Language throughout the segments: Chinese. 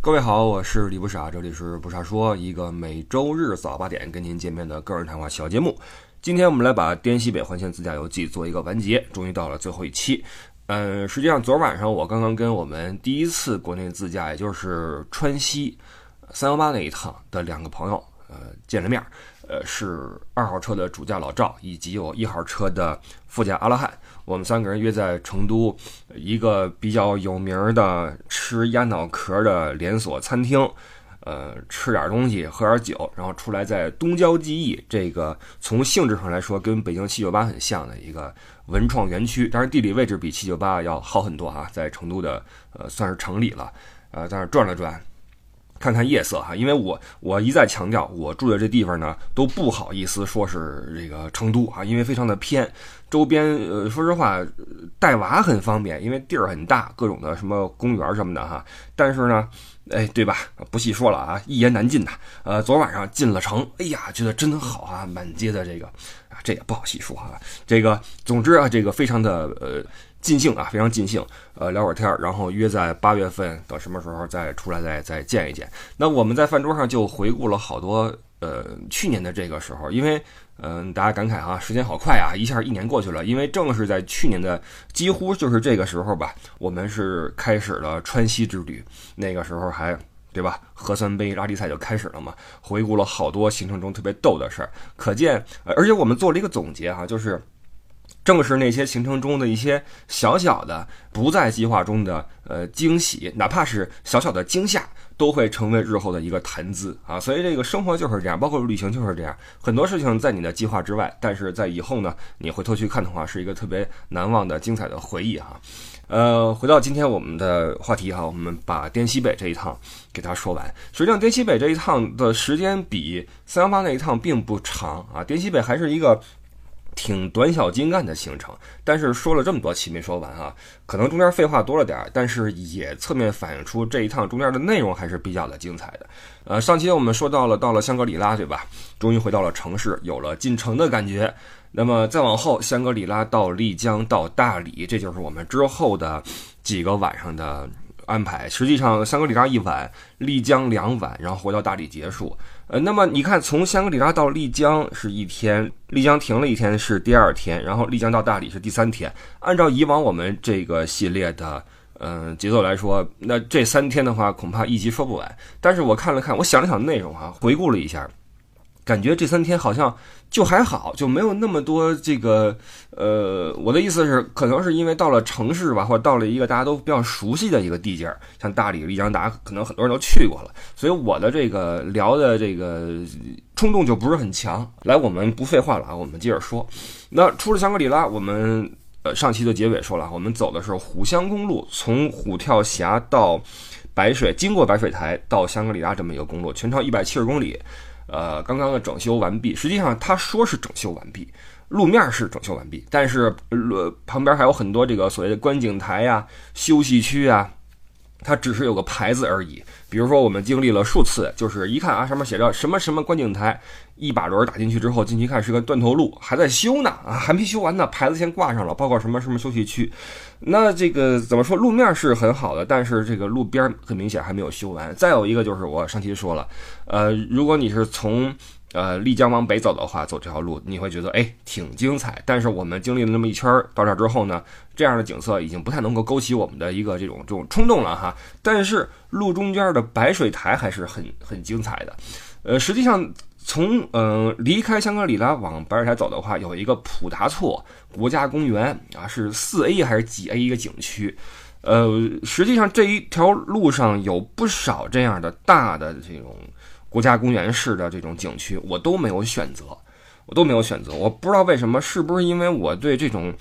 各位好，我是李不傻，这里是不傻说，一个每周日早八点跟您见面的个人谈话小节目。今天我们来把滇西北环线自驾游记做一个完结，终于到了最后一期。嗯，实际上昨晚上我刚刚跟我们第一次国内自驾，也就是川西三幺八那一趟的两个朋友，呃，见了面。呃，是二号车的主驾老赵，以及我一号车的副驾阿拉汉。我们三个人约在成都一个比较有名的吃鸭脑壳的连锁餐厅，呃，吃点东西，喝点酒，然后出来在东郊记忆这个从性质上来说跟北京七九八很像的一个文创园区，当然地理位置比七九八要好很多啊，在成都的呃算是城里了，呃，在那转了转。看看夜色哈，因为我我一再强调，我住的这地方呢都不好意思说是这个成都啊，因为非常的偏，周边呃说实话带娃很方便，因为地儿很大，各种的什么公园什么的哈。但是呢，哎对吧？不细说了啊，一言难尽呐。呃，昨晚上进了城，哎呀，觉得真好啊，满街的这个啊，这也不好细说哈。这个总之啊，这个非常的呃。尽兴啊，非常尽兴，呃，聊会儿天，然后约在八月份等什么时候再出来再再见一见。那我们在饭桌上就回顾了好多，呃，去年的这个时候，因为，嗯，大家感慨哈，时间好快啊，一下一年过去了。因为正是在去年的几乎就是这个时候吧，我们是开始了川西之旅，那个时候还对吧？核酸杯拉力赛就开始了嘛，回顾了好多行程中特别逗的事儿，可见，而且我们做了一个总结哈，就是。正是那些行程中的一些小小的不在计划中的呃惊喜，哪怕是小小的惊吓，都会成为日后的一个谈资啊。所以这个生活就是这样，包括旅行就是这样，很多事情在你的计划之外，但是在以后呢，你回头去看的话，是一个特别难忘的精彩的回忆哈。呃，回到今天我们的话题哈，我们把滇西北这一趟给它说完。实际上，滇西北这一趟的时间比三幺八那一趟并不长啊，滇西北还是一个。挺短小精干的行程，但是说了这么多期没说完啊，可能中间废话多了点儿，但是也侧面反映出这一趟中间的内容还是比较的精彩的。呃，上期我们说到了到了香格里拉，对吧？终于回到了城市，有了进城的感觉。那么再往后，香格里拉到丽江到大理，这就是我们之后的几个晚上的安排。实际上，香格里拉一晚，丽江两晚，然后回到大理结束。呃，那么你看，从香格里拉到丽江是一天，丽江停了一天是第二天，然后丽江到大理是第三天。按照以往我们这个系列的嗯节奏来说，那这三天的话恐怕一集说不完。但是我看了看，我想了想内容啊，回顾了一下。感觉这三天好像就还好，就没有那么多这个，呃，我的意思是，可能是因为到了城市吧，或者到了一个大家都比较熟悉的一个地界儿，像大理、丽江，大家可能很多人都去过了，所以我的这个聊的这个冲动就不是很强。来，我们不废话了啊，我们接着说。那出了香格里拉，我们呃上期的结尾说了，我们走的是虎香公路，从虎跳峡到白水，经过白水台到香格里拉这么一个公路，全长一百七十公里。呃，刚刚的整修完毕，实际上他说是整修完毕，路面是整修完毕，但是路旁边还有很多这个所谓的观景台呀、休息区啊，它只是有个牌子而已。比如说，我们经历了数次，就是一看啊，上面写着什么什么观景台，一把轮打进去之后，进去看是个断头路，还在修呢啊，还没修完呢，牌子先挂上了，包括什么什么休息区。那这个怎么说？路面是很好的，但是这个路边很明显还没有修完。再有一个就是我上期说了，呃，如果你是从呃丽江往北走的话，走这条路你会觉得哎挺精彩。但是我们经历了那么一圈到这儿之后呢，这样的景色已经不太能够勾起我们的一个这种这种冲动了哈。但是路中间的白水台还是很很精彩的。呃，实际上。从嗯离开香格里拉往白水台走的话，有一个普达措国家公园啊，是四 A 还是几 A 一个景区？呃，实际上这一条路上有不少这样的大的这种国家公园式的这种景区，我都没有选择，我都没有选择。我不知道为什么，是不是因为我对这种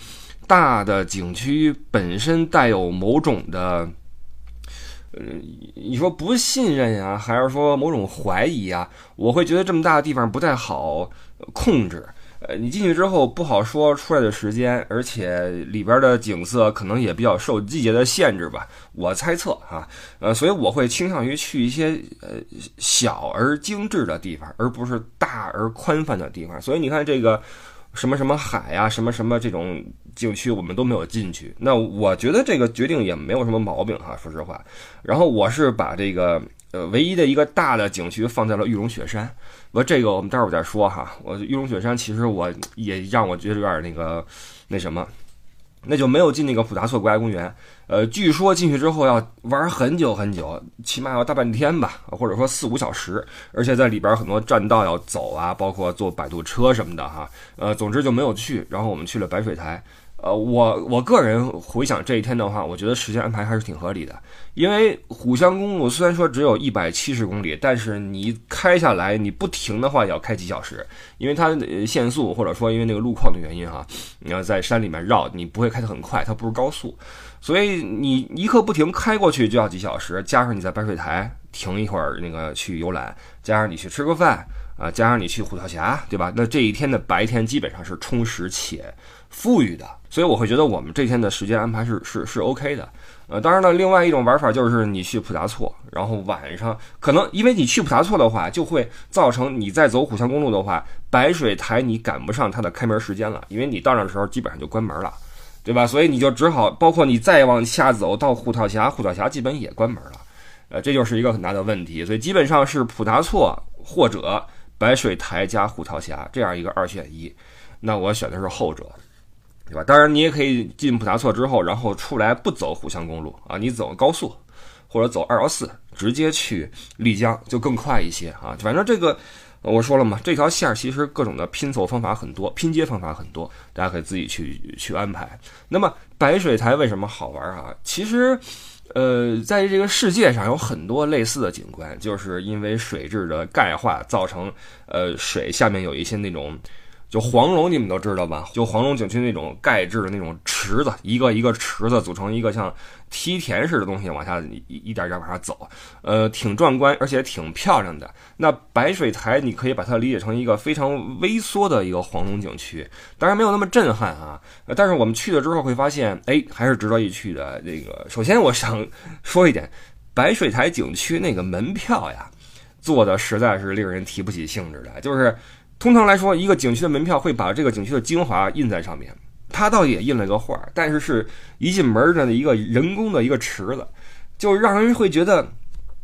大的景区本身带有某种的。呃，你说不信任呀，还是说某种怀疑啊？我会觉得这么大的地方不太好控制。呃，你进去之后不好说出来的时间，而且里边的景色可能也比较受季节的限制吧。我猜测啊，呃，所以我会倾向于去一些呃小而精致的地方，而不是大而宽泛的地方。所以你看这个。什么什么海呀，什么什么这种景区，我们都没有进去。那我觉得这个决定也没有什么毛病哈，说实话。然后我是把这个呃唯一的一个大的景区放在了玉龙雪山。我这个我们待会儿再说哈。我玉龙雪山其实我也让我觉得有点那个那什么。那就没有进那个普达措国家公园，呃，据说进去之后要玩很久很久，起码要大半天吧，或者说四五小时，而且在里边很多栈道要走啊，包括坐摆渡车什么的哈，呃，总之就没有去。然后我们去了白水台。呃，我我个人回想这一天的话，我觉得时间安排还是挺合理的。因为虎乡公路虽然说只有一百七十公里，但是你开下来你不停的话也要开几小时，因为它限速或者说因为那个路况的原因哈，你要在山里面绕，你不会开得很快，它不是高速，所以你一刻不停开过去就要几小时，加上你在白水台停一会儿那个去游览，加上你去吃个饭啊，加上你去虎跳峡，对吧？那这一天的白天基本上是充实且富裕的。所以我会觉得我们这天的时间安排是是是 OK 的，呃，当然了，另外一种玩法就是你去普达措，然后晚上可能因为你去普达措的话，就会造成你在走虎乡公路的话，白水台你赶不上它的开门时间了，因为你到那的时候基本上就关门了，对吧？所以你就只好包括你再往下走到虎跳峡，虎跳峡基本也关门了，呃，这就是一个很大的问题，所以基本上是普达措或者白水台加虎跳峡这样一个二选一，那我选的是后者。对吧？当然，你也可以进普达措之后，然后出来不走虎乡公路啊，你走高速或者走二幺四，直接去丽江就更快一些啊。反正这个我说了嘛，这条线其实各种的拼凑方法很多，拼接方法很多，大家可以自己去去安排。那么白水台为什么好玩啊？其实，呃，在这个世界上有很多类似的景观，就是因为水质的钙化造成，呃，水下面有一些那种。就黄龙，你们都知道吧？就黄龙景区那种钙质的那种池子，一个一个池子组成一个像梯田似的东西，往下一一点点往下走，呃，挺壮观，而且挺漂亮的。那白水台，你可以把它理解成一个非常微缩的一个黄龙景区，当然没有那么震撼啊。但是我们去了之后会发现，哎，还是值得一去的。这个，首先我想说一点，白水台景区那个门票呀，做的实在是令人提不起兴致来，就是。通常来说，一个景区的门票会把这个景区的精华印在上面。它倒也印了个画，但是是一进门的一个人工的一个池子，就让人会觉得，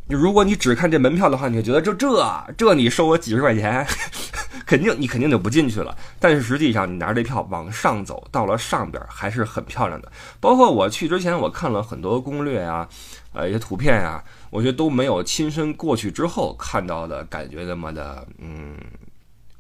如果你只看这门票的话，你就觉得这这这你收我几十块钱，肯定你肯定就不进去了。但是实际上，你拿着这票往上走，到了上边还是很漂亮的。包括我去之前，我看了很多攻略啊，呃，一些图片呀，我觉得都没有亲身过去之后看到的感觉那么的，嗯。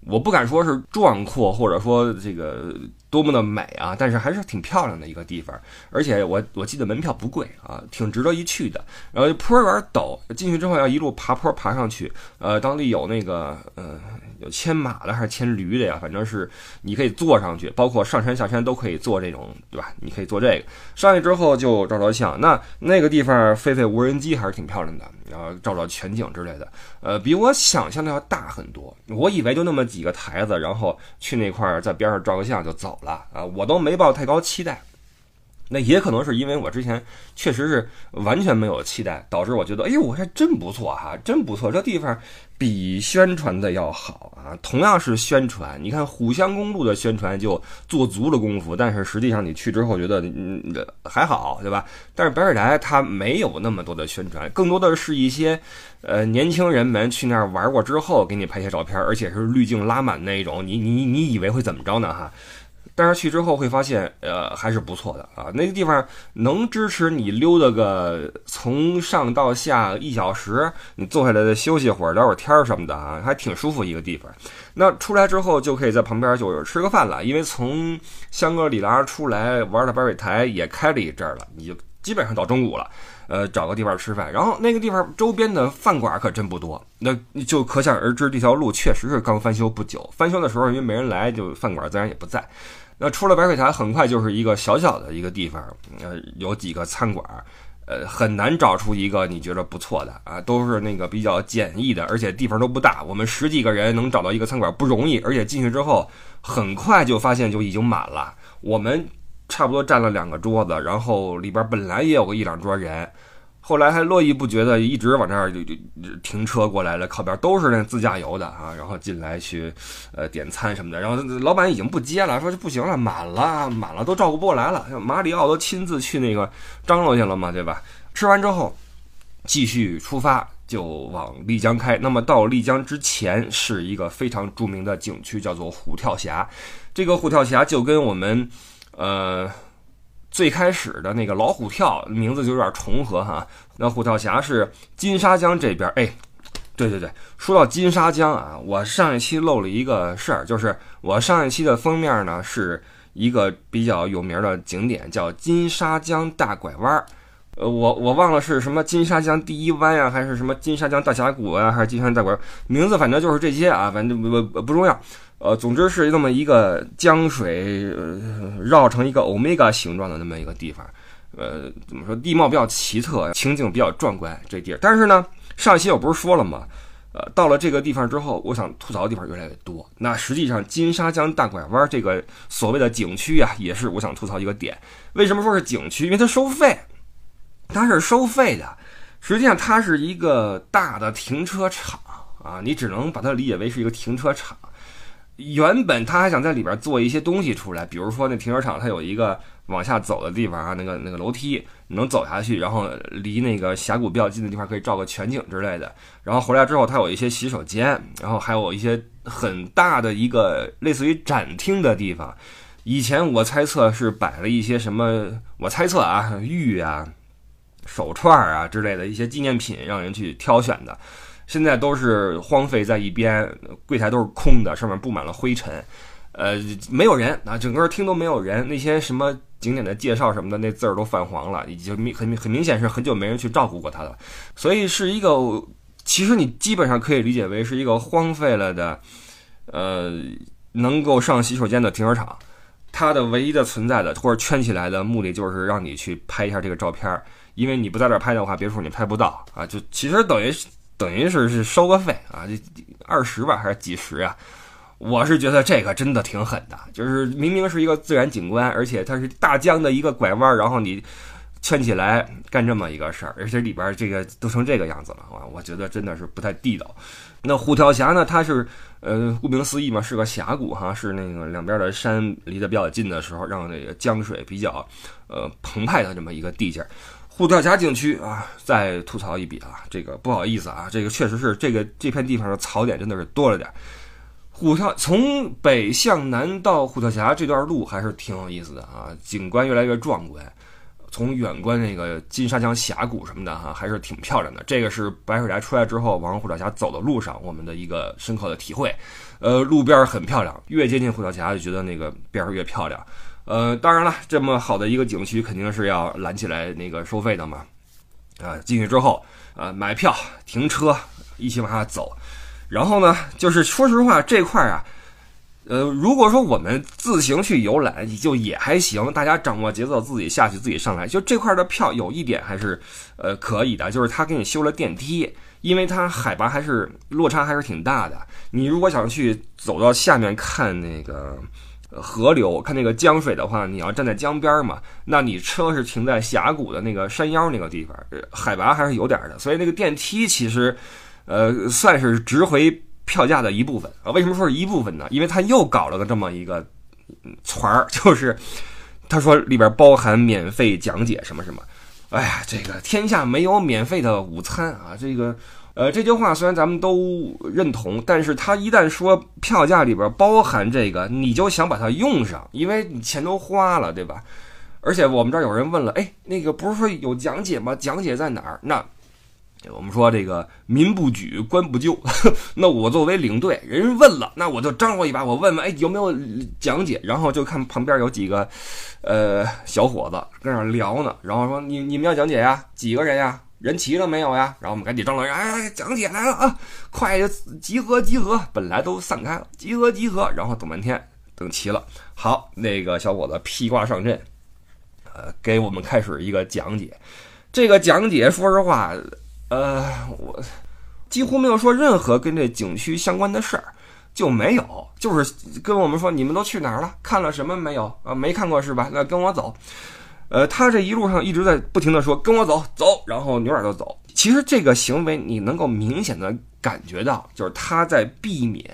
我不敢说是壮阔，或者说这个多么的美啊，但是还是挺漂亮的一个地方。而且我我记得门票不贵啊，挺值得一去的。然后坡有点陡，进去之后要一路爬坡爬上去。呃，当地有那个呃有牵马的还是牵驴的呀？反正是你可以坐上去，包括上山下山都可以坐这种，对吧？你可以坐这个上去之后就照照相。那那个地方飞飞无人机还是挺漂亮的。然后照照全景之类的，呃，比我想象的要大很多。我以为就那么几个台子，然后去那块儿在边上照个相就走了啊，我都没抱太高期待。那也可能是因为我之前确实是完全没有期待，导致我觉得，哎呦，我还真不错哈，真不错，这地方比宣传的要好啊。同样是宣传，你看虎乡公路的宣传就做足了功夫，但是实际上你去之后觉得，嗯，还好，对吧？但是白水台它没有那么多的宣传，更多的是一些呃年轻人们去那儿玩过之后给你拍些照片，而且是滤镜拉满那一种，你你你以为会怎么着呢？哈。但是去之后会发现，呃，还是不错的啊。那个地方能支持你溜达个从上到下一小时，你坐下来再休息会儿，聊会儿天儿什么的啊，还挺舒服一个地方。那出来之后就可以在旁边就吃个饭了，因为从香格里拉出来玩的白水台也开了一阵儿了，你就基本上到中午了，呃，找个地方吃饭。然后那个地方周边的饭馆可真不多，那就可想而知这条路确实是刚翻修不久。翻修的时候因为没人来，就饭馆自然也不在。那出了白水台，很快就是一个小小的一个地方，呃，有几个餐馆，呃，很难找出一个你觉得不错的啊，都是那个比较简易的，而且地方都不大。我们十几个人能找到一个餐馆不容易，而且进去之后很快就发现就已经满了。我们差不多占了两个桌子，然后里边本来也有个一两桌人，后来还络绎不绝的一直往这儿就就停车过来了，靠边都是那自驾游的啊，然后进来去呃点餐什么的，然后老板已经不接了，说就不行了，满了满了，都照顾不过来了。马里奥都亲自去那个张罗去了嘛，对吧？吃完之后继续出发，就往丽江开。那么到丽江之前是一个非常著名的景区，叫做虎跳峡。这个虎跳峡就跟我们呃。最开始的那个老虎跳名字就有点重合哈，那虎跳峡是金沙江这边哎，对对对，说到金沙江啊，我上一期漏了一个事儿，就是我上一期的封面呢是一个比较有名的景点，叫金沙江大拐弯儿，呃，我我忘了是什么金沙江第一湾呀，还是什么金沙江大峡谷啊，还是金沙大拐弯，名字反正就是这些啊，反正不不不重要。呃，总之是那么一个江水绕成一个欧米伽形状的那么一个地方，呃，怎么说地貌比较奇特，情景比较壮观这地儿。但是呢，上期我不是说了吗？呃，到了这个地方之后，我想吐槽的地方越来越多。那实际上金沙江大拐弯这个所谓的景区啊，也是我想吐槽一个点。为什么说是景区？因为它收费，它是收费的。实际上它是一个大的停车场啊，你只能把它理解为是一个停车场。原本他还想在里边做一些东西出来，比如说那停车场它有一个往下走的地方啊，那个那个楼梯能走下去，然后离那个峡谷比较近的地方可以照个全景之类的。然后回来之后，它有一些洗手间，然后还有一些很大的一个类似于展厅的地方。以前我猜测是摆了一些什么，我猜测啊，玉啊、手串啊之类的一些纪念品，让人去挑选的。现在都是荒废在一边，柜台都是空的，上面布满了灰尘，呃，没有人啊，整个厅都没有人。那些什么景点的介绍什么的，那字儿都泛黄了，已经明很很明显是很久没人去照顾过它了。所以是一个，其实你基本上可以理解为是一个荒废了的，呃，能够上洗手间的停车场。它的唯一的存在的或者圈起来的目的，就是让你去拍一下这个照片，因为你不在这儿拍的话，别处你拍不到啊。就其实等于。等于是是收个费啊，这二十吧还是几十啊？我是觉得这个真的挺狠的，就是明明是一个自然景观，而且它是大江的一个拐弯，然后你圈起来干这么一个事儿，而且里边这个都成这个样子了啊！我觉得真的是不太地道。那虎跳峡呢？它是呃，顾名思义嘛，是个峡谷哈，是那个两边的山离得比较近的时候，让这个江水比较呃澎湃的这么一个地界。虎跳峡景区啊，再吐槽一笔啊，这个不好意思啊，这个确实是这个这片地方的槽点真的是多了点。虎跳从北向南到虎跳峡这段路还是挺有意思的啊，景观越来越壮观。从远观那个金沙江峡谷什么的哈，还是挺漂亮的。这个是白水闸出来之后往虎跳峡走的路上我们的一个深刻的体会。呃，路边很漂亮，越接近虎跳峡就觉得那个边儿越漂亮。呃，当然了，这么好的一个景区肯定是要拦起来那个收费的嘛。啊，进去之后啊，买票停车，一起往下走。然后呢，就是说实话这块儿啊，呃，如果说我们自行去游览，就也还行，大家掌握节奏，自己下去，自己上来。就这块的票有一点还是呃可以的，就是他给你修了电梯，因为它海拔还是落差还是挺大的。你如果想去走到下面看那个。河流看那个江水的话，你要站在江边嘛，那你车是停在峡谷的那个山腰那个地方，海拔还是有点的，所以那个电梯其实，呃，算是值回票价的一部分啊。为什么说是一部分呢？因为他又搞了个这么一个团儿，就是他说里边包含免费讲解什么什么。哎呀，这个天下没有免费的午餐啊，这个。呃，这句话虽然咱们都认同，但是他一旦说票价里边包含这个，你就想把它用上，因为你钱都花了，对吧？而且我们这儿有人问了，哎，那个不是说有讲解吗？讲解在哪儿？那我们说这个民不举，官不就。那我作为领队，人问了，那我就张罗一把，我问问，哎，有没有讲解？然后就看旁边有几个呃小伙子跟那聊呢，然后说你你们要讲解呀？几个人呀？人齐了没有呀？然后我们赶紧张罗，哎，讲解来了啊！快集合集合！本来都散开了，集合集合！然后等半天，等齐了，好，那个小伙子披挂上阵，呃，给我们开始一个讲解。这个讲解，说实话，呃，我几乎没有说任何跟这景区相关的事儿，就没有，就是跟我们说你们都去哪儿了，看了什么没有？啊，没看过是吧？那跟我走。呃，他这一路上一直在不停的说跟我走走，然后扭脸就走。其实这个行为你能够明显的感觉到，就是他在避免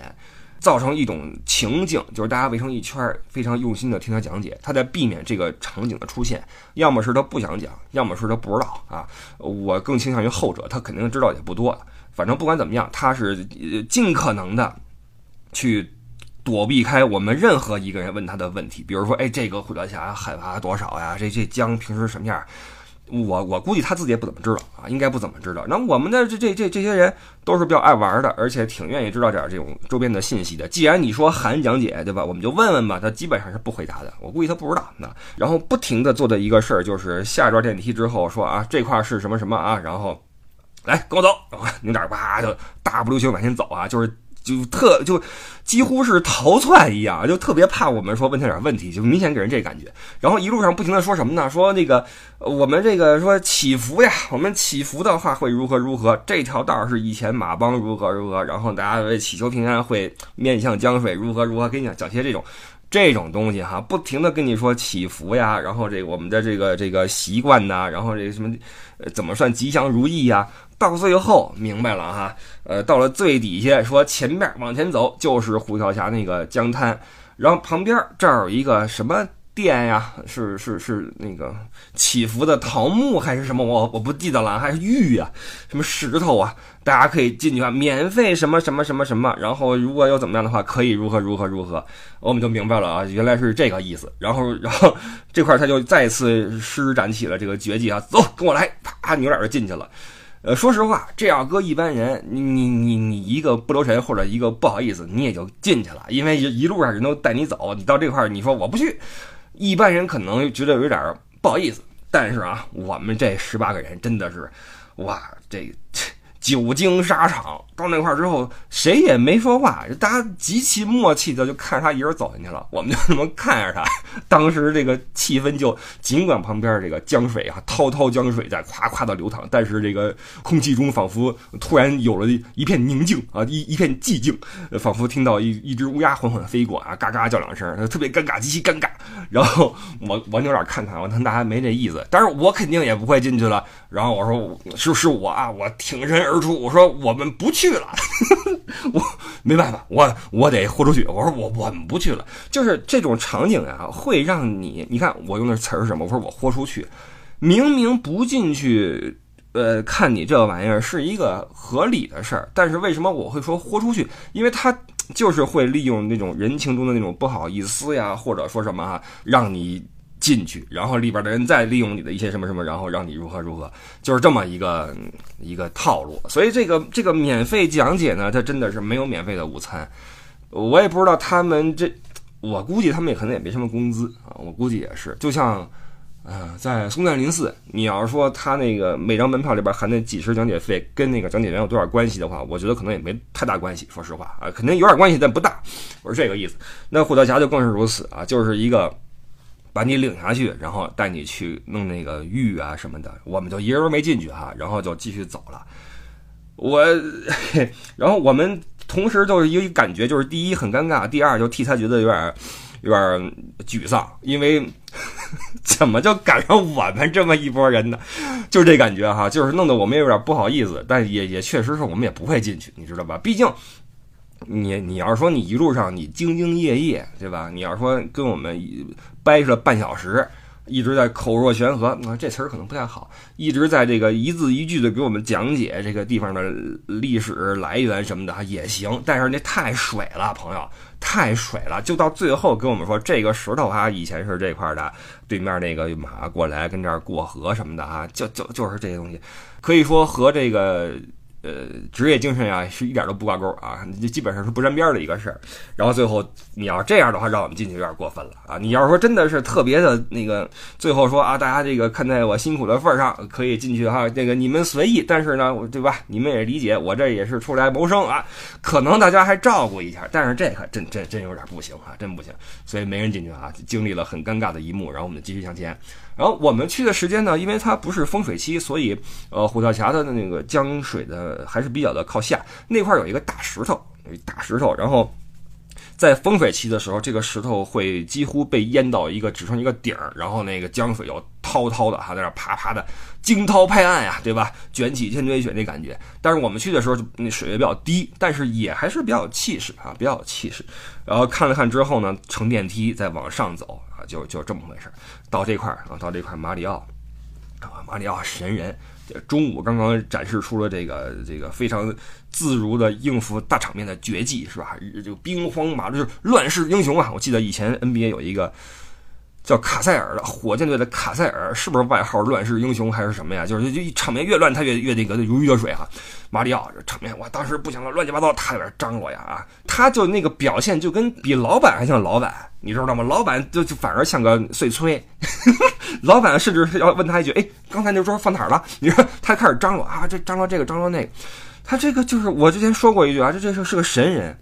造成一种情境，就是大家围成一圈，非常用心的听他讲解，他在避免这个场景的出现。要么是他不想讲，要么是他不知道啊。我更倾向于后者，他肯定知道也不多。反正不管怎么样，他是尽可能的去。躲避开我们任何一个人问他的问题，比如说，哎，这个虎条峡海拔多少呀？这这江平时什么样？我我估计他自己也不怎么知道啊，应该不怎么知道。那我们的这这这这些人都是比较爱玩的，而且挺愿意知道点这种周边的信息的。既然你说韩讲解，对吧？我们就问问吧。他基本上是不回答的，我估计他不知道。那然后不停的做的一个事儿就是下一段电梯之后说啊，这块是什么什么啊？然后来跟我走，然后扭点叭就大步流星往前走啊，就是。就特就几乎是逃窜一样，就特别怕我们说问他点问题，就明显给人这感觉。然后一路上不停的说什么呢？说那个我们这个说祈福呀，我们祈福的话会如何如何？这条道是以前马帮如何如何，然后大家为祈求平安会面向江水如何如何，给你讲讲些这种这种东西哈，不停的跟你说祈福呀，然后这个我们的这个这个习惯呐，然后这个什么怎么算吉祥如意呀？到最后明白了哈，呃，到了最底下说前面往前走就是虎跳峡那个江滩，然后旁边这儿有一个什么殿呀？是是是那个祈福的桃木还是什么？我我不记得了，还是玉啊？什么石头啊？大家可以进去啊，免费什么什么什么什么。然后如果又怎么样的话，可以如何如何如何，我们就明白了啊，原来是这个意思。然后然后这块他就再次施展起了这个绝技啊，走，跟我来，啪扭脸就进去了。呃，说实话，这要搁一般人，你你你你一个不留神或者一个不好意思，你也就进去了，因为一路上人都带你走，你到这块儿你说我不去，一般人可能觉得有点不好意思。但是啊，我们这十八个人真的是，哇，这。久经沙场，到那块儿之后，谁也没说话，大家极其默契的就看着他一人走进去了。我们就这么看着他，当时这个气氛就，尽管旁边这个江水啊，滔滔江水在夸夸的流淌，但是这个空气中仿佛突然有了一片宁静啊，一一片寂静，仿佛听到一一只乌鸦缓缓飞过啊，嘎嘎叫两声，特别尴尬，极其尴尬。然后我我扭脸看看，我看大家没这意思，但是我肯定也不会进去了。然后我说是是我啊，我挺身而出，我说我们不去了，我没办法，我我得豁出去。我说我我们不去了，就是这种场景啊，会让你你看我用的词儿是什么？我说我豁出去，明明不进去，呃，看你这玩意儿是一个合理的事儿，但是为什么我会说豁出去？因为他就是会利用那种人情中的那种不好意思呀，或者说什么啊，让你。进去，然后里边的人再利用你的一些什么什么，然后让你如何如何，就是这么一个一个套路。所以这个这个免费讲解呢，它真的是没有免费的午餐。我也不知道他们这，我估计他们也可能也没什么工资啊。我估计也是，就像，呃，在松赞林寺，你要是说他那个每张门票里边含那几十讲解费跟那个讲解员有多少关系的话，我觉得可能也没太大关系。说实话啊，肯定有点关系，但不大。我是这个意思。那虎跳峡就更是如此啊，就是一个。把你领下去，然后带你去弄那个玉啊什么的，我们就一人没进去哈，然后就继续走了。我，然后我们同时就是一个感觉，就是第一很尴尬，第二就替他觉得有点有点沮丧，因为怎么就赶上我们这么一波人呢？就是这感觉哈，就是弄得我们也有点不好意思，但也也确实是我们也不会进去，你知道吧？毕竟。你你要说你一路上你兢兢业业，对吧？你要说跟我们掰扯半小时，一直在口若悬河，啊，这词儿可能不太好，一直在这个一字一句的给我们讲解这个地方的历史来源什么的也行，但是那太水了，朋友，太水了。就到最后跟我们说这个石头啊，以前是这块的，对面那个马过来跟这儿过河什么的啊，就就就是这些东西，可以说和这个。呃，职业精神呀，是一点都不挂钩啊，基本上是不沾边的一个事儿。然后最后你要这样的话，让我们进去有点过分了啊！你要是说真的是特别的那个，最后说啊，大家这个看在我辛苦的份儿上，可以进去哈，这个你们随意，但是呢，对吧？你们也理解，我这也是出来谋生啊，可能大家还照顾一下，但是这可真真真有点不行啊，真不行，所以没人进去啊，经历了很尴尬的一幕，然后我们继续向前。然后我们去的时间呢，因为它不是丰水期，所以呃，虎跳峡的那个江水的还是比较的靠下。那块有一个大石头，大石头，然后在丰水期的时候，这个石头会几乎被淹到一个只剩一个顶儿，然后那个江水又滔滔的哈在那啪啪的惊涛拍岸呀，对吧？卷起千堆雪那感觉。但是我们去的时候，那水位比较低，但是也还是比较有气势啊，比较有气势。然后看了看之后呢，乘电梯再往上走就就这么回事。到这块儿啊，到这块马里奥，马里奥神人。中午刚刚展示出了这个这个非常自如的应付大场面的绝技，是吧？就兵荒马乱，就是乱世英雄啊！我记得以前 NBA 有一个叫卡塞尔的火箭队的卡塞尔，是不是外号乱世英雄还是什么呀？就是就场面越乱，他越越那个如鱼得水啊！马里奥这场面，我当时不行了，乱七八糟，他有点张罗呀啊！他就那个表现就跟比老板还像老板，你知道吗？老板就就反而像个碎催。老板甚至要问他一句：“哎，刚才那桌放哪儿了？” 你说他开始张罗啊，这张罗这个，张罗那个。他这个就是我之前说过一句啊，这这是是个神人，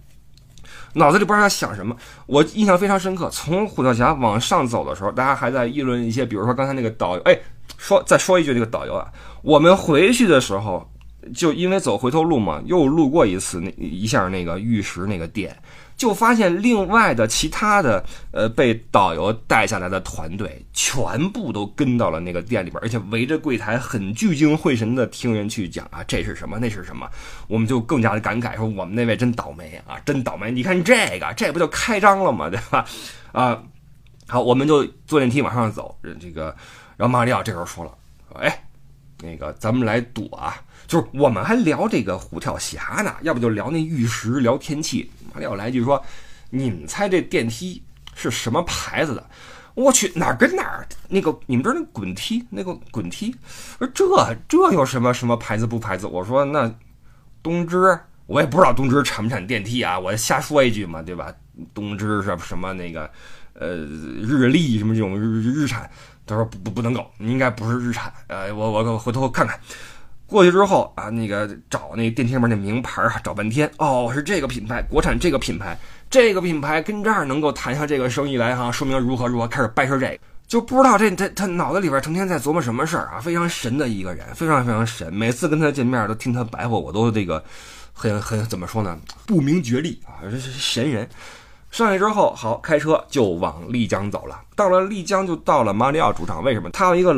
脑子里不知道在想什么。我印象非常深刻，从虎跳峡往上走的时候，大家还在议论一些，比如说刚才那个导游。哎，说再说一句，这个导游啊，我们回去的时候就因为走回头路嘛，又路过一次那一下那个玉石那个店。就发现另外的其他的呃被导游带下来的团队全部都跟到了那个店里边，而且围着柜台很聚精会神的听人去讲啊，这是什么，那是什么，我们就更加的感慨说我们那位真倒霉啊，真倒霉！你看这个，这不就开张了吗？对吧？啊，好，我们就坐电梯往上走，这个，然后马里奥这时候说了说，哎，那个咱们来赌啊，就是我们还聊这个虎跳峡呢，要不就聊那玉石，聊天气。马里奥来句说：“你们猜这电梯是什么牌子的？”我去哪儿跟哪儿？那个你们知道那滚梯那个滚梯？说这这有什么什么牌子不牌子？我说那东芝，我也不知道东芝产不产电梯啊，我瞎说一句嘛，对吧？东芝什么什么那个呃日立什么这种日日产？他说不不不能搞，应该不是日产。呃，我我回头看看。过去之后啊，那个找那电梯上面那名牌啊，找半天哦，是这个品牌，国产这个品牌，这个品牌跟这儿能够谈下这个生意来哈，说明如何如何，开始掰扯这个，就不知道这他他脑子里边成天在琢磨什么事儿啊，非常神的一个人，非常非常神，每次跟他见面都听他白话，我都这个很很怎么说呢，不明觉厉啊，这是神人。上去之后，好开车就往丽江走了，到了丽江就到了马里奥主场，为什么？他有一个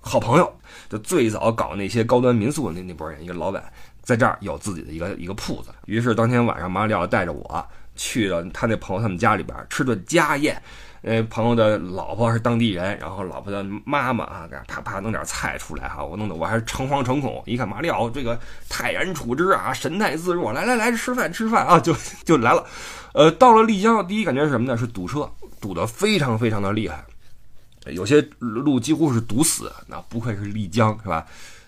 好朋友。就最早搞那些高端民宿的那那波人，一个老板在这儿有自己的一个一个铺子。于是当天晚上，马里奥带着我去了他那朋友他们家里边吃顿家宴。呃，朋友的老婆是当地人，然后老婆的妈妈啊，给啪啪弄点菜出来哈，我弄得我还是诚惶诚恐。一看马里奥这个泰然处之啊，神态自若，来来来吃饭吃饭啊，就 就来了。呃，到了丽江，第一感觉是什么呢？是堵车，堵得非常非常的厉害。有些路几乎是堵死，那不愧是丽江，是吧？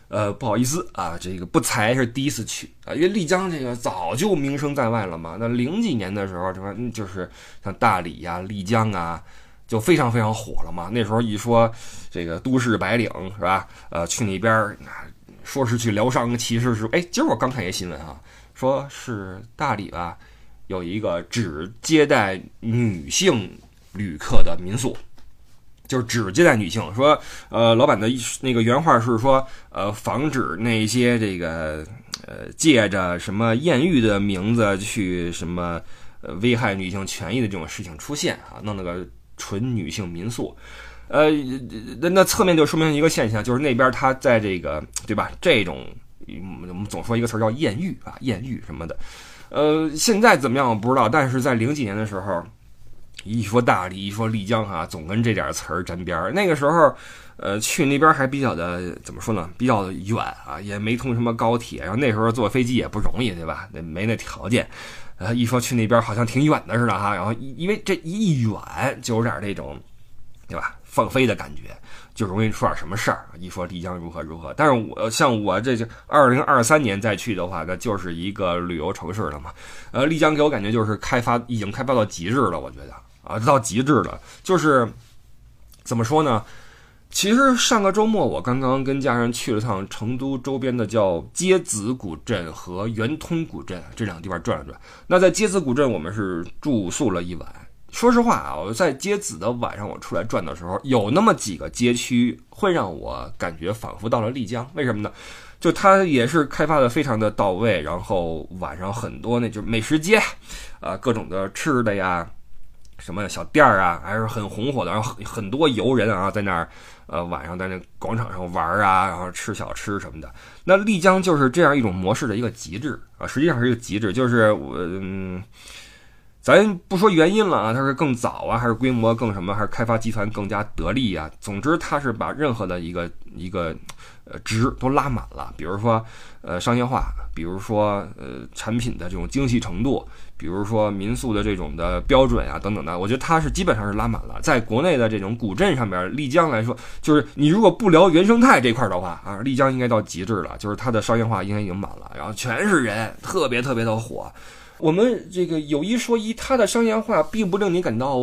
呃，不好意思啊，这个不才是第一次去啊，因为丽江这个早就名声在外了嘛。那零几年的时候，什么就是像大理呀、丽江啊，就非常非常火了嘛。那时候一说这个都市白领，是吧？呃，去那边说是去疗伤，其实是哎，今儿我刚看一个新闻啊，说是大理吧，有一个只接待女性旅客的民宿。就是只接待女性，说，呃，老板的那个原话是说，呃，防止那些这个，呃，借着什么艳遇的名字去什么，呃，危害女性权益的这种事情出现啊，弄了个纯女性民宿，呃，那那侧面就说明一个现象，就是那边他在这个，对吧？这种我们总说一个词叫艳遇啊，艳遇什么的，呃，现在怎么样我不知道，但是在零几年的时候。一说大理，一说丽江，哈，总跟这点词儿沾边儿。那个时候，呃，去那边还比较的怎么说呢？比较远啊，也没通什么高铁。然后那时候坐飞机也不容易，对吧？那没那条件。呃，一说去那边好像挺远的似的哈。然后因为这一远就有点那种，对吧？放飞的感觉，就容易出点什么事儿。一说丽江如何如何，但是我像我这就二零二三年再去的话，那就是一个旅游城市了嘛。呃，丽江给我感觉就是开发已经开发到极致了，我觉得。啊，到极致了，就是怎么说呢？其实上个周末我刚刚跟家人去了趟成都周边的叫街子古镇和圆通古镇这两个地方转了转。那在街子古镇，我们是住宿了一晚。说实话啊，我在街子的晚上我出来转的时候，有那么几个街区会让我感觉仿佛到了丽江。为什么呢？就它也是开发的非常的到位，然后晚上很多那就是美食街，啊，各种的吃的呀，什么小店儿啊，还是很红火的。然后很很多游人啊，在那儿，呃，晚上在那广场上玩啊，然后吃小吃什么的。那丽江就是这样一种模式的一个极致啊，实际上是一个极致，就是我嗯。咱不说原因了啊，它是更早啊，还是规模更什么，还是开发集团更加得力啊？总之，它是把任何的一个一个呃值都拉满了。比如说呃商业化，比如说呃产品的这种精细程度，比如说民宿的这种的标准啊等等的，我觉得它是基本上是拉满了。在国内的这种古镇上面，丽江来说，就是你如果不聊原生态这块的话啊，丽江应该到极致了，就是它的商业化应该已经满了，然后全是人，特别特别的火。我们这个有一说一，他的商业化并不令你感到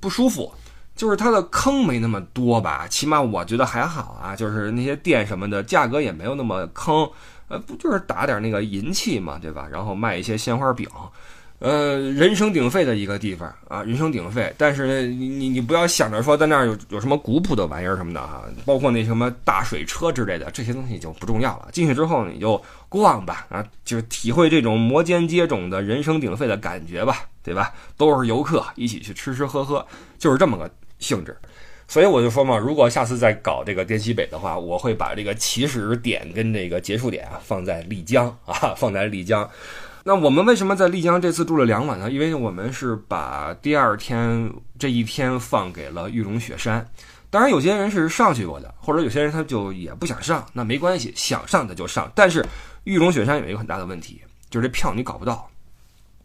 不舒服，就是他的坑没那么多吧，起码我觉得还好啊。就是那些店什么的，价格也没有那么坑，呃，不就是打点那个银器嘛，对吧？然后卖一些鲜花饼。呃，人声鼎沸的一个地方啊，人声鼎沸。但是你你你不要想着说在那儿有有什么古朴的玩意儿什么的哈，包括那什么大水车之类的这些东西就不重要了。进去之后你就逛吧啊，就体会这种摩肩接踵的人声鼎沸的感觉吧，对吧？都是游客一起去吃吃喝喝，就是这么个性质。所以我就说嘛，如果下次再搞这个滇西北的话，我会把这个起始点跟这个结束点啊放在丽江啊，放在丽江。那我们为什么在丽江这次住了两晚呢？因为我们是把第二天这一天放给了玉龙雪山。当然，有些人是上去过的，或者有些人他就也不想上，那没关系，想上的就上。但是玉龙雪山有一个很大的问题，就是这票你搞不到。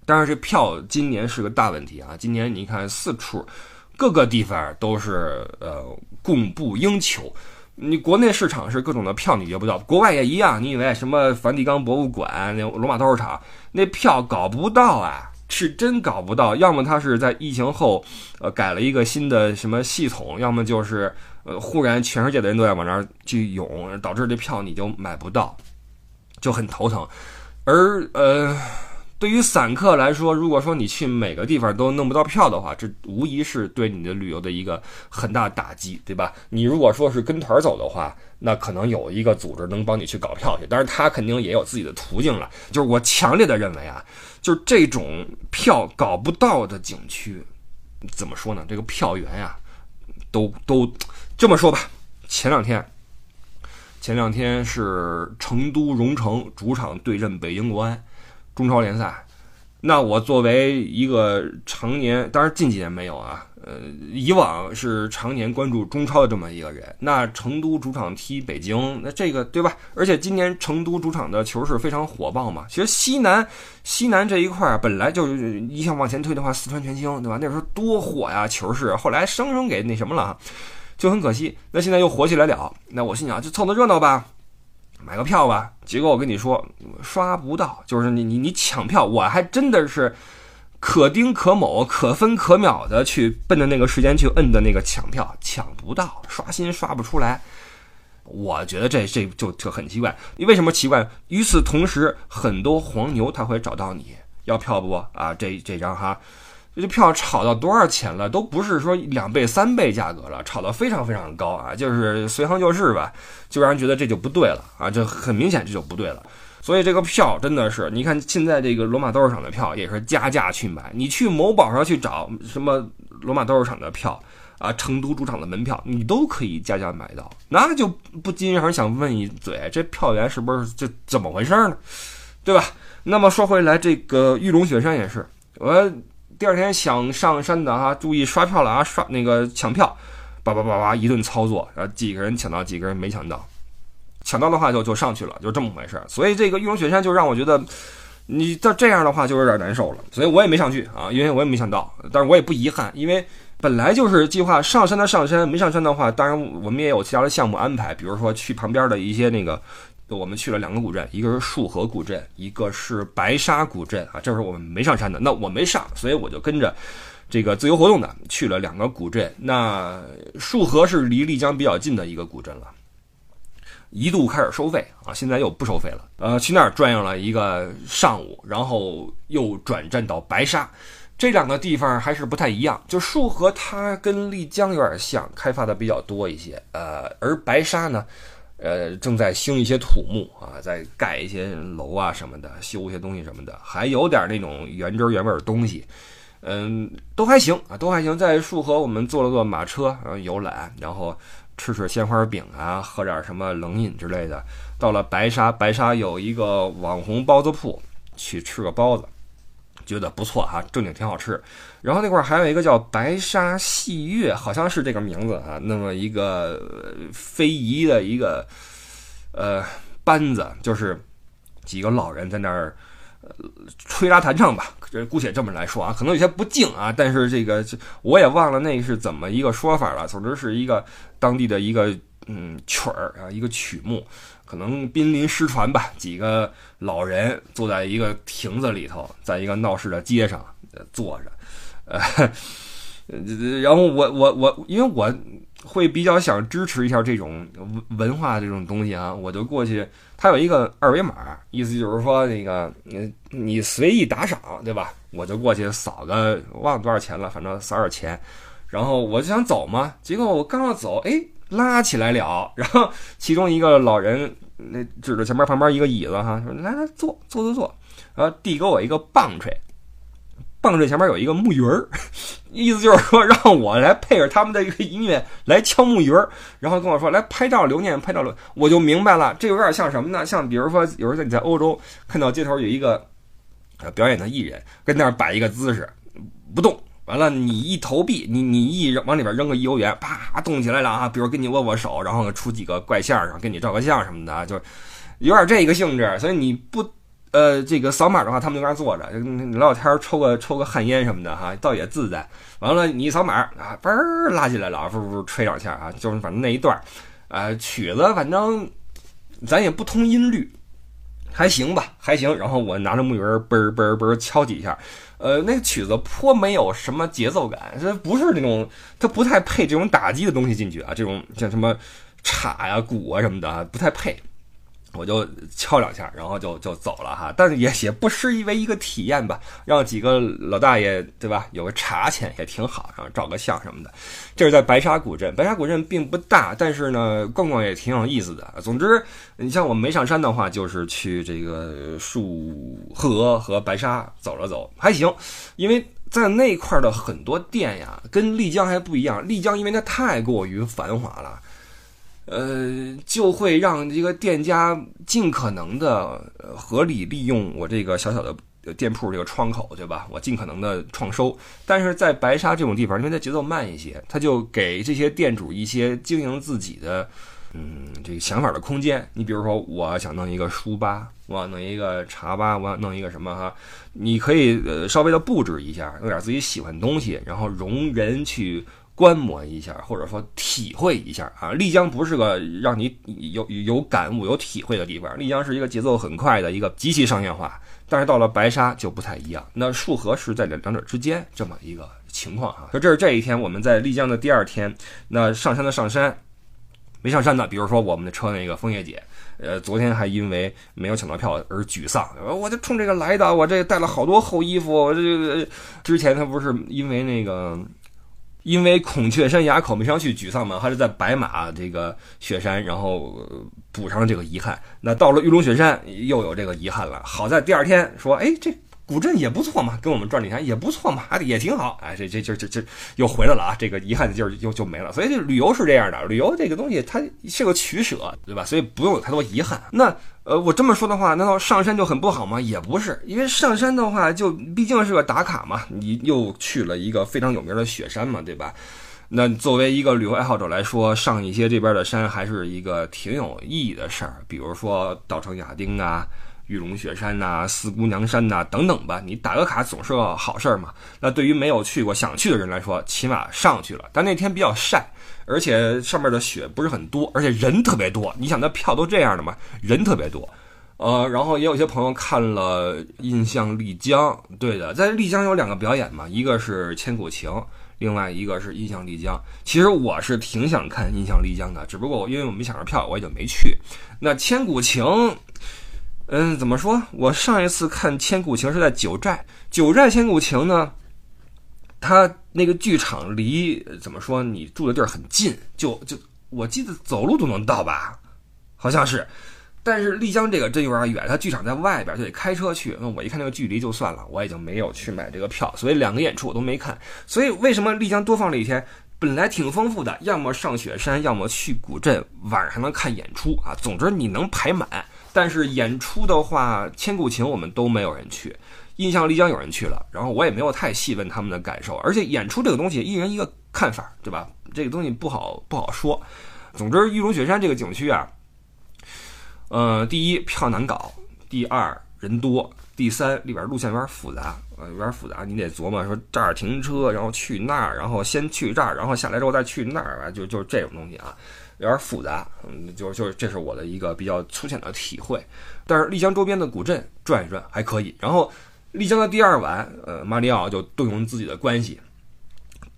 当然，这票今年是个大问题啊！今年你看四处各个地方都是呃供不应求。你国内市场是各种的票你约不到，国外也一样。你以为什么梵蒂冈博物馆、那罗马斗兽场那票搞不到啊？是真搞不到。要么他是在疫情后，呃，改了一个新的什么系统，要么就是呃，忽然全世界的人都在往那儿去涌，导致这票你就买不到，就很头疼。而呃。对于散客来说，如果说你去每个地方都弄不到票的话，这无疑是对你的旅游的一个很大打击，对吧？你如果说是跟团走的话，那可能有一个组织能帮你去搞票去，但是他肯定也有自己的途径了。就是我强烈的认为啊，就是这种票搞不到的景区，怎么说呢？这个票源呀，都都这么说吧。前两天，前两天是成都蓉城主场对阵北京国安。中超联赛，那我作为一个常年，当然近几年没有啊，呃，以往是常年关注中超的这么一个人。那成都主场踢北京，那这个对吧？而且今年成都主场的球是非常火爆嘛。其实西南西南这一块儿本来就是一向往前推的话，四川全兴对吧？那时候多火呀，球市。后来生生给那什么了，就很可惜。那现在又火起来了，那我心想就凑凑热闹吧。买个票吧，结果我跟你说刷不到，就是你你你抢票，我还真的是可丁可卯、可分可秒的去奔着那个时间去摁的那个抢票，抢不到，刷新刷不出来。我觉得这这就就很奇怪，你为什么奇怪？与此同时，很多黄牛他会找到你要票不啊？这这张哈。这票炒到多少钱了？都不是说两倍、三倍价格了，炒得非常非常高啊！就是随行就市吧，就让人觉得这就不对了啊！这很明显这就不对了。所以这个票真的是，你看现在这个罗马斗兽场的票也是加价去买。你去某宝上去找什么罗马斗兽场的票啊，成都主场的门票，你都可以加价买到。那就不禁让人想问一嘴：这票源是不是这怎么回事呢？对吧？那么说回来，这个玉龙雪山也是我。第二天想上山的哈，注意刷票了啊！刷那个抢票，叭叭叭叭一顿操作，然后几个人抢到，几个人没抢到，抢到的话就就上去了，就这么回事。所以这个玉龙雪山就让我觉得，你这这样的话就有点难受了。所以我也没上去啊，因为我也没抢到，但是我也不遗憾，因为本来就是计划上山的上山，没上山的话，当然我们也有其他的项目安排，比如说去旁边的一些那个。我们去了两个古镇，一个是束河古镇，一个是白沙古镇啊。这是我们没上山的，那我没上，所以我就跟着这个自由活动的去了两个古镇。那束河是离丽江比较近的一个古镇了，一度开始收费啊，现在又不收费了。呃，去那儿转悠了一个上午，然后又转战到白沙。这两个地方还是不太一样，就束河它跟丽江有点像，开发的比较多一些。呃，而白沙呢？呃，正在兴一些土木啊，在盖一些楼啊什么的，修一些东西什么的，还有点那种原汁原味的东西，嗯，都还行啊，都还行。在束河，我们坐了坐马车，然后游览，然后吃吃鲜花饼啊，喝点什么冷饮之类的。到了白沙，白沙有一个网红包子铺，去吃个包子。觉得不错哈，正经挺好吃。然后那块儿还有一个叫白沙戏月，好像是这个名字啊。那么一个非遗的一个呃班子，就是几个老人在那儿吹拉弹唱吧，这姑且这么来说啊，可能有些不敬啊，但是这个我也忘了那是怎么一个说法了。总之是一个当地的一个嗯曲儿啊，一个曲目。可能濒临失传吧。几个老人坐在一个亭子里头，在一个闹市的街上坐着，呃，然后我我我，因为我会比较想支持一下这种文化这种东西啊，我就过去。他有一个二维码，意思就是说那个你你随意打赏，对吧？我就过去扫个，忘了多少钱了，反正扫点钱。然后我就想走嘛，结果我刚要走，哎。拉起来了，然后其中一个老人那指着前面旁边一个椅子哈，说来来坐坐坐坐，然后递给我一个棒槌，棒槌前面有一个木鱼儿，意思就是说让我来配着他们的一个音乐来敲木鱼儿，然后跟我说来拍照留念，拍照留，我就明白了，这有点像什么呢？像比如说有时候你在欧洲看到街头有一个表演的艺人跟那儿摆一个姿势不动。完了，你一投币，你你一扔往里边扔个一欧元，啪动起来了啊！比如跟你握握手，然后出几个怪相然后，跟你照个相什么的，就有点这个性质。所以你不呃这个扫码的话，他们就在那坐着，聊聊天，抽个抽个旱烟什么的哈，倒也自在。完了，你一扫码啊，嘣儿拉起来了，不不吹两下啊，就是反正那一段啊曲子，反正咱也不通音律，还行吧，还行。然后我拿着木鱼儿嘣嘣嘣敲几下。呃，那个曲子颇没有什么节奏感，这不是那种，它不太配这种打击的东西进去啊，这种像什么镲呀、鼓啊什么的，不太配。我就敲两下，然后就就走了哈，但是也也不失为一个体验吧，让几个老大爷对吧，有个茶钱也挺好，然后照个相什么的。这是在白沙古镇，白沙古镇并不大，但是呢，逛逛也挺有意思的。总之，你像我们没上山的话，就是去这个束河和白沙走了走，还行，因为在那块的很多店呀，跟丽江还不一样，丽江因为它太过于繁华了。呃，就会让这个店家尽可能的合理利用我这个小小的店铺这个窗口，对吧？我尽可能的创收。但是在白沙这种地方，因为它节奏慢一些，他就给这些店主一些经营自己的，嗯，这个想法的空间。你比如说，我想弄一个书吧，我要弄一个茶吧，我要弄一个什么哈？你可以呃稍微的布置一下，弄点自己喜欢的东西，然后容人去。观摩一下，或者说体会一下啊！丽江不是个让你有有感悟、有体会的地方。丽江是一个节奏很快的一个极其商业化，但是到了白沙就不太一样。那束河是在两两者之间这么一个情况哈。说这是这一天我们在丽江的第二天，那上山的上山，没上山的，比如说我们的车那个枫叶姐，呃，昨天还因为没有抢到票而沮丧。我就冲这个来的，我这带了好多厚衣服。我这之前他不是因为那个。因为孔雀山垭口没上去沮丧嘛，还是在白马这个雪山，然后补上了这个遗憾。那到了玉龙雪山又有这个遗憾了。好在第二天说，哎，这古镇也不错嘛，跟我们转几天也不错嘛，也挺好。哎，这这这这这又回来了啊，这个遗憾的劲儿又就没了。所以这旅游是这样的，旅游这个东西它是个取舍，对吧？所以不用有太多遗憾。那。呃，我这么说的话，难道上山就很不好吗？也不是，因为上山的话，就毕竟是个打卡嘛，你又去了一个非常有名的雪山嘛，对吧？那作为一个旅游爱好者来说，上一些这边的山还是一个挺有意义的事儿，比如说稻城亚丁啊。玉龙雪山呐，四姑娘山呐，等等吧，你打个卡总是个好事儿嘛。那对于没有去过、想去的人来说，起码上去了。但那天比较晒，而且上面的雪不是很多，而且人特别多。你想，那票都这样的嘛，人特别多。呃，然后也有些朋友看了《印象丽江》，对的，在丽江有两个表演嘛，一个是千古情，另外一个是印象丽江。其实我是挺想看印象丽江的，只不过因为我没抢着票，我也就没去。那千古情。嗯，怎么说？我上一次看《千古情》是在九寨，九寨《千古情》呢，它那个剧场离怎么说你住的地儿很近，就就我记得走路都能到吧？好像是。但是丽江这个真有点远，它剧场在外边，就得开车去。那我一看那个距离就算了，我已经没有去买这个票，所以两个演出我都没看。所以为什么丽江多放了一天？本来挺丰富的，要么上雪山，要么去古镇，晚上还能看演出啊。总之你能排满。但是演出的话，千古情我们都没有人去，印象丽江有人去了，然后我也没有太细问他们的感受。而且演出这个东西，一人一个看法，对吧？这个东西不好不好说。总之，玉龙雪山这个景区啊。呃，第一票难搞，第二人多，第三里边路线有点复杂，呃，有点复杂，你得琢磨说这儿停车，然后去那儿，然后先去这儿，然后下来之后再去那儿，就就是这种东西啊，有点复杂，嗯，就就是这是我的一个比较粗浅的体会。但是丽江周边的古镇转一转还可以。然后丽江的第二晚，呃，马里奥就动用自己的关系，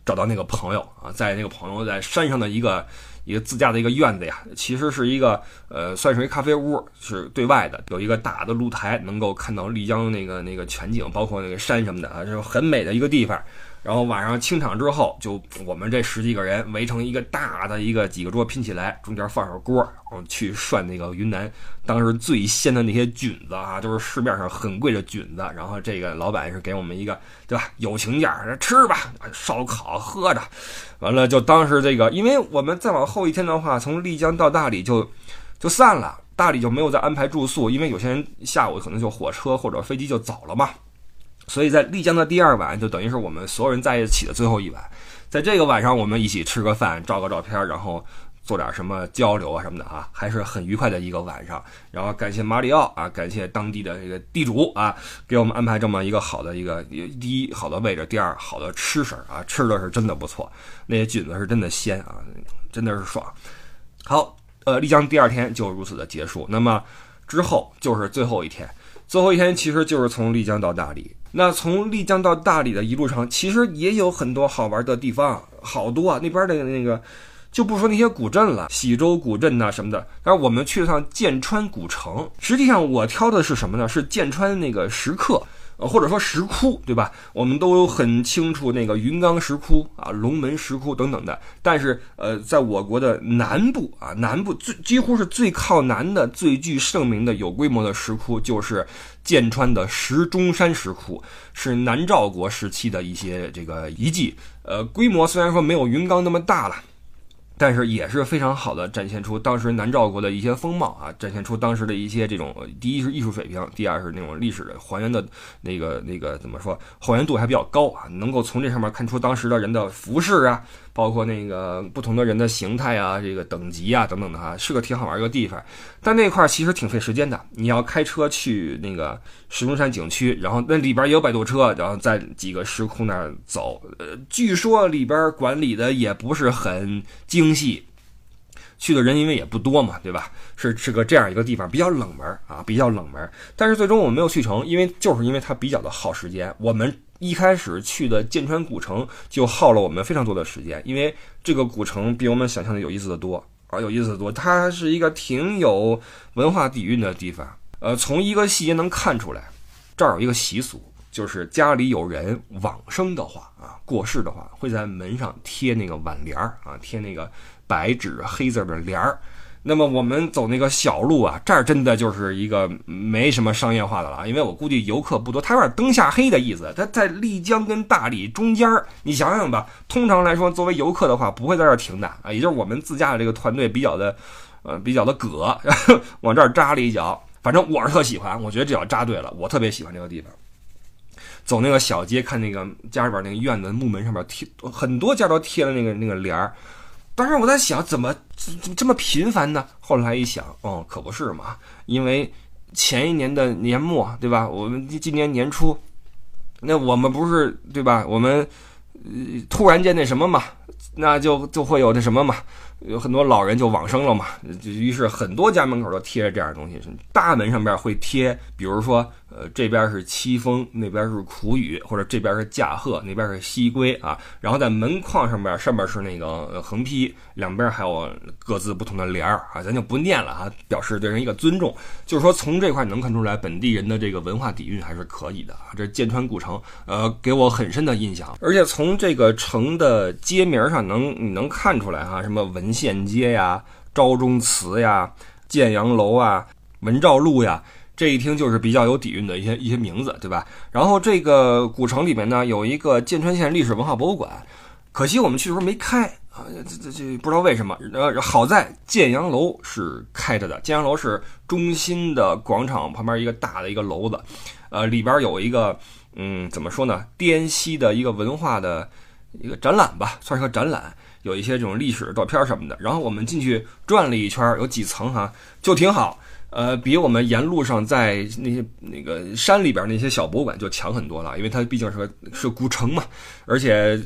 找到那个朋友啊，在那个朋友在山上的一个。一个自家的一个院子呀，其实是一个呃，算是一咖啡屋，是对外的，有一个大的露台，能够看到丽江那个那个全景，包括那个山什么的啊，就很美的一个地方。然后晚上清场之后，就我们这十几个人围成一个大的一个几个桌拼起来，中间放上锅，然后去涮那个云南当时最鲜的那些菌子啊，就是市面上很贵的菌子。然后这个老板是给我们一个对吧友情价，吃吧，烧烤喝着，完了就当时这个，因为我们再往后一天的话，从丽江到大理就就散了，大理就没有再安排住宿，因为有些人下午可能就火车或者飞机就走了嘛。所以在丽江的第二晚，就等于是我们所有人在一起的最后一晚。在这个晚上，我们一起吃个饭，照个照片，然后做点什么交流啊什么的啊，还是很愉快的一个晚上。然后感谢马里奥啊，感谢当地的这个地主啊，给我们安排这么一个好的一个第一好的位置，第二好的吃食啊，吃的是真的不错，那些菌子是真的鲜啊，真的是爽。好，呃，丽江第二天就如此的结束。那么之后就是最后一天，最后一天其实就是从丽江到大理。那从丽江到大理的一路上，其实也有很多好玩的地方，好多啊！那边的那个，就不说那些古镇了，喜洲古镇呐什么的。但是我们去了趟剑川古城，实际上我挑的是什么呢？是剑川那个石刻。呃，或者说石窟，对吧？我们都很清楚那个云冈石窟啊、龙门石窟等等的。但是，呃，在我国的南部啊，南部最几乎是最靠南的、最具盛名的、有规模的石窟，就是剑川的石钟山石窟，是南诏国时期的一些这个遗迹。呃，规模虽然说没有云冈那么大了。但是也是非常好的展现出当时南诏国的一些风貌啊，展现出当时的一些这种，第一是艺术水平，第二是那种历史的还原的那个那个怎么说，还原度还比较高啊，能够从这上面看出当时的人的服饰啊。包括那个不同的人的形态啊，这个等级啊等等的哈，是个挺好玩一个地方。但那块其实挺费时间的，你要开车去那个石钟山景区，然后那里边也有摆渡车，然后在几个石窟那儿走。呃，据说里边管理的也不是很精细，去的人因为也不多嘛，对吧？是是个这样一个地方，比较冷门啊，比较冷门。但是最终我们没有去成，因为就是因为它比较的耗时间。我们。一开始去的剑川古城就耗了我们非常多的时间，因为这个古城比我们想象的有意思的多啊，有意思的多。它是一个挺有文化底蕴的地方。呃，从一个细节能看出来，这儿有一个习俗，就是家里有人往生的话啊，过世的话，会在门上贴那个挽联儿啊，贴那个白纸黑字的联儿。那么我们走那个小路啊，这儿真的就是一个没什么商业化的了，因为我估计游客不多。它有点灯下黑的意思。它在丽江跟大理中间，你想想吧。通常来说，作为游客的话，不会在这儿停的啊。也就是我们自驾的这个团队比较的，呃，比较的葛，往这儿扎了一脚。反正我是特喜欢，我觉得这脚扎对了，我特别喜欢这个地方。走那个小街，看那个家里边那个院子木门上面贴很多家都贴了那个那个帘儿。当时我在想，怎么怎么这么频繁呢？后来一想，哦，可不是嘛，因为前一年的年末，对吧？我们今年年初，那我们不是对吧？我们突然间那什么嘛，那就就会有那什么嘛。有很多老人就往生了嘛，于是很多家门口都贴着这样的东西，大门上边会贴，比如说，呃，这边是凄风，那边是苦雨，或者这边是驾鹤，那边是西归啊。然后在门框上边，上面是那个横批，两边还有各自不同的联儿啊，咱就不念了啊，表示对人一个尊重。就是说，从这块能看出来，本地人的这个文化底蕴还是可以的啊。这剑川古城，呃，给我很深的印象，而且从这个城的街名上能你能看出来哈，什么文。县街呀，昭中祠呀，建阳楼啊、文照路呀，这一听就是比较有底蕴的一些一些名字，对吧？然后这个古城里面呢，有一个剑川县历史文化博物馆，可惜我们去的时候没开啊，这这这不知道为什么。呃，好在建阳楼是开着的，建阳楼是中心的广场旁边一个大的一个楼子，呃，里边有一个嗯，怎么说呢？滇西的一个文化的一个展览吧，算是个展览。有一些这种历史照片什么的，然后我们进去转了一圈，有几层哈，就挺好。呃，比我们沿路上在那些那个山里边那些小博物馆就强很多了，因为它毕竟是个是古城嘛，而且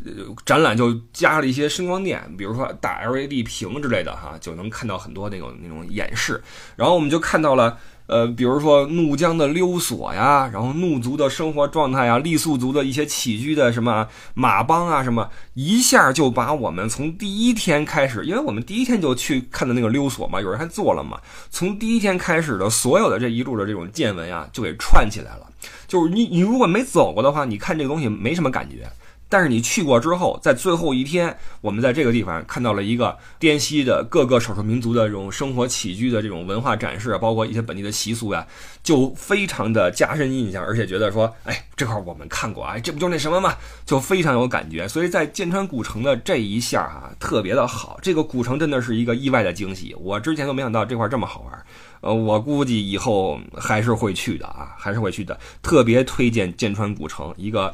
展览就加了一些声光电，比如说大 LED 屏之类的哈，就能看到很多那种那种演示。然后我们就看到了。呃，比如说怒江的溜索呀，然后怒族的生活状态呀，傈僳族的一些起居的什么马帮啊，什么一下就把我们从第一天开始，因为我们第一天就去看的那个溜索嘛，有人还做了嘛，从第一天开始的所有的这一路的这种见闻呀，就给串起来了。就是你你如果没走过的话，你看这个东西没什么感觉。但是你去过之后，在最后一天，我们在这个地方看到了一个滇西的各个少数民族的这种生活起居的这种文化展示，包括一些本地的习俗呀，就非常的加深印象，而且觉得说，哎，这块我们看过啊，这不就那什么吗？就非常有感觉。所以在剑川古城的这一下啊，特别的好。这个古城真的是一个意外的惊喜，我之前都没想到这块这么好玩。呃，我估计以后还是会去的啊，还是会去的。特别推荐剑川古城一个。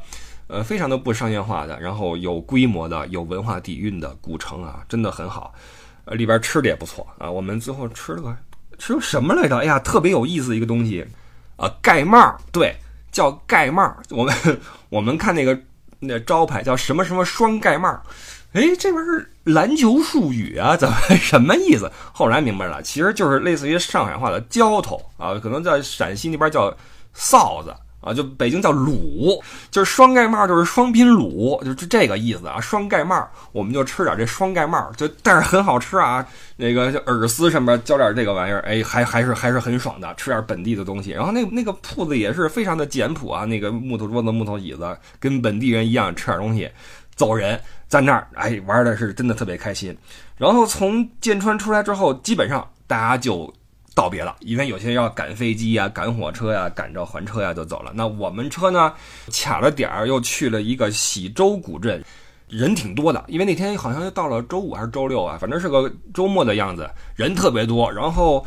呃，非常的不商业化的，然后有规模的、有文化底蕴的古城啊，真的很好。呃，里边吃的也不错啊。我们最后吃了个吃什么来着？哎呀，特别有意思一个东西啊，盖帽，对，叫盖帽。我们我们看那个那招牌叫什么什么双盖帽，哎，这边是篮球术语啊，怎么 什么意思？后来明白了，其实就是类似于上海话的浇头啊，可能在陕西那边叫臊子。啊，就北京叫卤，就是双盖帽，就是双拼卤，就是这个意思啊。双盖帽，我们就吃点这双盖帽，就但是很好吃啊。那个耳丝上面浇点这个玩意儿，哎，还还是还是很爽的，吃点本地的东西。然后那那个铺子也是非常的简朴啊，那个木头桌子、木头椅子，跟本地人一样，吃点东西走人，在那儿哎玩的是真的特别开心。然后从剑川出来之后，基本上大家就。告别了，因为有些要赶飞机呀、赶火车呀、赶着还车呀就走了。那我们车呢，卡了点儿，又去了一个喜洲古镇，人挺多的，因为那天好像又到了周五还是周六啊，反正是个周末的样子，人特别多。然后。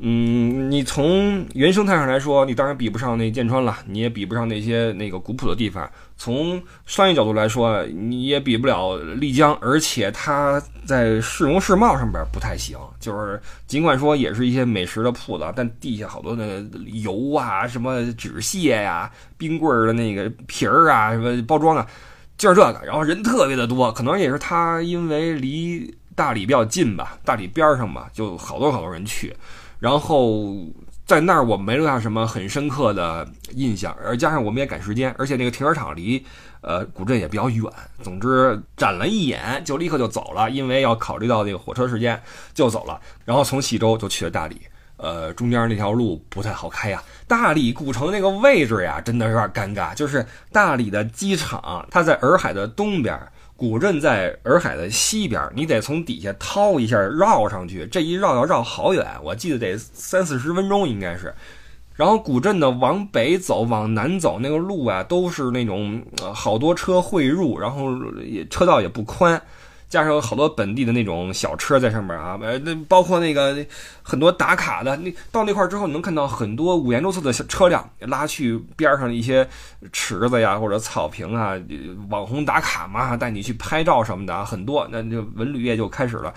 嗯，你从原生态上来说，你当然比不上那剑川了，你也比不上那些那个古朴的地方。从商业角度来说，你也比不了丽江，而且它在市容市貌上边不太行。就是尽管说也是一些美食的铺子，但地下好多那个油啊、什么纸屑呀、冰棍儿的那个皮儿啊、什么包装啊，就是这个。然后人特别的多，可能也是它因为离大理比较近吧，大理边上吧，就好多好多人去。然后在那儿我没留下什么很深刻的印象，而加上我们也赶时间，而且那个停车场离呃古镇也比较远。总之展了一眼就立刻就走了，因为要考虑到那个火车时间就走了。然后从喜洲就去了大理，呃，中间那条路不太好开呀。大理古城那个位置呀，真的有点尴尬，就是大理的机场它在洱海的东边。古镇在洱海的西边，你得从底下掏一下绕上去，这一绕要绕好远，我记得得三四十分钟应该是。然后古镇呢，往北走、往南走，那个路啊都是那种好多车汇入，然后也车道也不宽。加上有好多本地的那种小车在上面啊，呃，那包括那个很多打卡的，那到那块儿之后，你能看到很多五颜六色的小车辆拉去边上的一些池子呀或者草坪啊，网红打卡嘛，带你去拍照什么的啊很多，那就文旅业就开始了。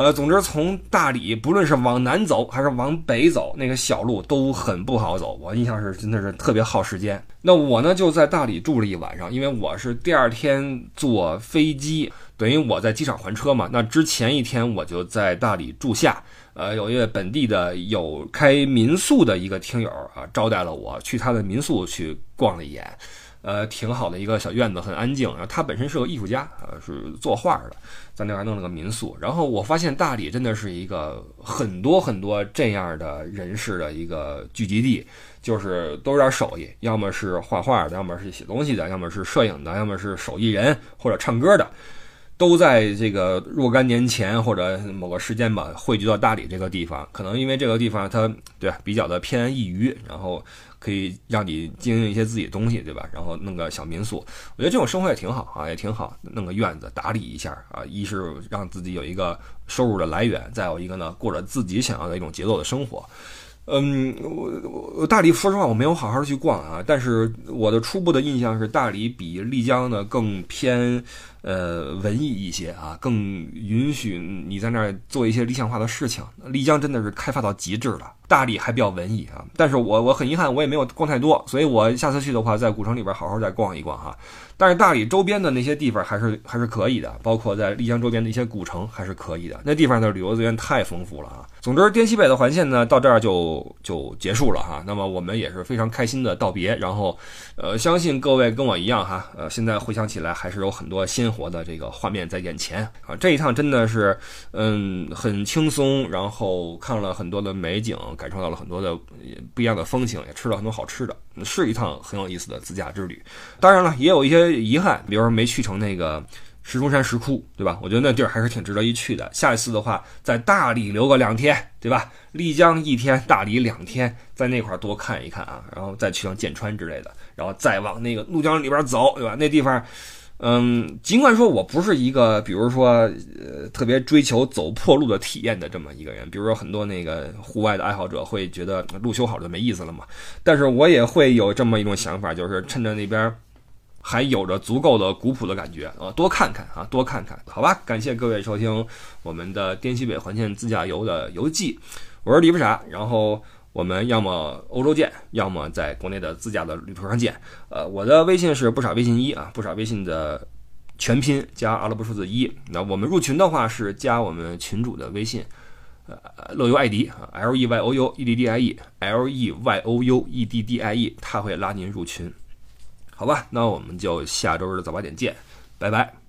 呃，总之从大理不论是往南走还是往北走，那个小路都很不好走，我印象是真的是特别耗时间。那我呢就在大理住了一晚上，因为我是第二天坐飞机。等于我在机场还车嘛，那之前一天我就在大理住下，呃，有一位本地的有开民宿的一个听友啊，招待了我去他的民宿去逛了一眼，呃，挺好的一个小院子，很安静。然后他本身是个艺术家，呃，是作画的，在那边弄了个民宿。然后我发现大理真的是一个很多很多这样的人士的一个聚集地，就是都有点手艺，要么是画画的，要么是写东西的，要么是摄影的，要么是手艺人或者唱歌的。都在这个若干年前或者某个时间吧，汇聚到大理这个地方。可能因为这个地方它对比较的偏安一隅，然后可以让你经营一些自己的东西，对吧？然后弄个小民宿，我觉得这种生活也挺好啊，也挺好。弄个院子打理一下啊，一是让自己有一个收入的来源，再有一个呢，过着自己想要的一种节奏的生活。嗯，我我大理，说实话我没有好好的去逛啊，但是我的初步的印象是大理比丽江呢更偏呃文艺一些啊，更允许你在那儿做一些理想化的事情。丽江真的是开发到极致了，大理还比较文艺啊。但是我我很遗憾，我也没有逛太多，所以我下次去的话，在古城里边好好再逛一逛哈。但是大理周边的那些地方还是还是可以的，包括在丽江周边的一些古城还是可以的。那地方的旅游资源太丰富了啊。总之，滇西北的环线呢，到这儿就就结束了哈。那么我们也是非常开心的道别，然后，呃，相信各位跟我一样哈，呃，现在回想起来还是有很多活的这个画面在眼前啊。这一趟真的是，嗯，很轻松，然后看了很多的美景，感受到了很多的不一样的风情，也吃了很多好吃的，是一趟很有意思的自驾之旅。当然了，也有一些遗憾，比如说没去成那个。石钟山石窟，对吧？我觉得那地儿还是挺值得一去的。下一次的话，在大理留个两天，对吧？丽江一天，大理两天，在那块儿多看一看啊，然后再去趟剑川之类的，然后再往那个怒江里边走，对吧？那地方，嗯，尽管说我不是一个，比如说，呃，特别追求走破路的体验的这么一个人，比如说很多那个户外的爱好者会觉得路修好就没意思了嘛，但是我也会有这么一种想法，就是趁着那边。还有着足够的古朴的感觉啊，多看看啊，多看看，好吧。感谢各位收听我们的滇西北环线自驾游的游记，我是李不傻。然后我们要么欧洲见，要么在国内的自驾的旅途上见。呃，我的微信是不傻微信一啊，不傻微信的全拼加阿拉伯数字一。那我们入群的话是加我们群主的微信，呃，乐游艾迪啊，L E Y O U E D D I E，L E Y O U E D D I E，他会拉您入群。好吧，那我们就下周日早八点见，拜拜。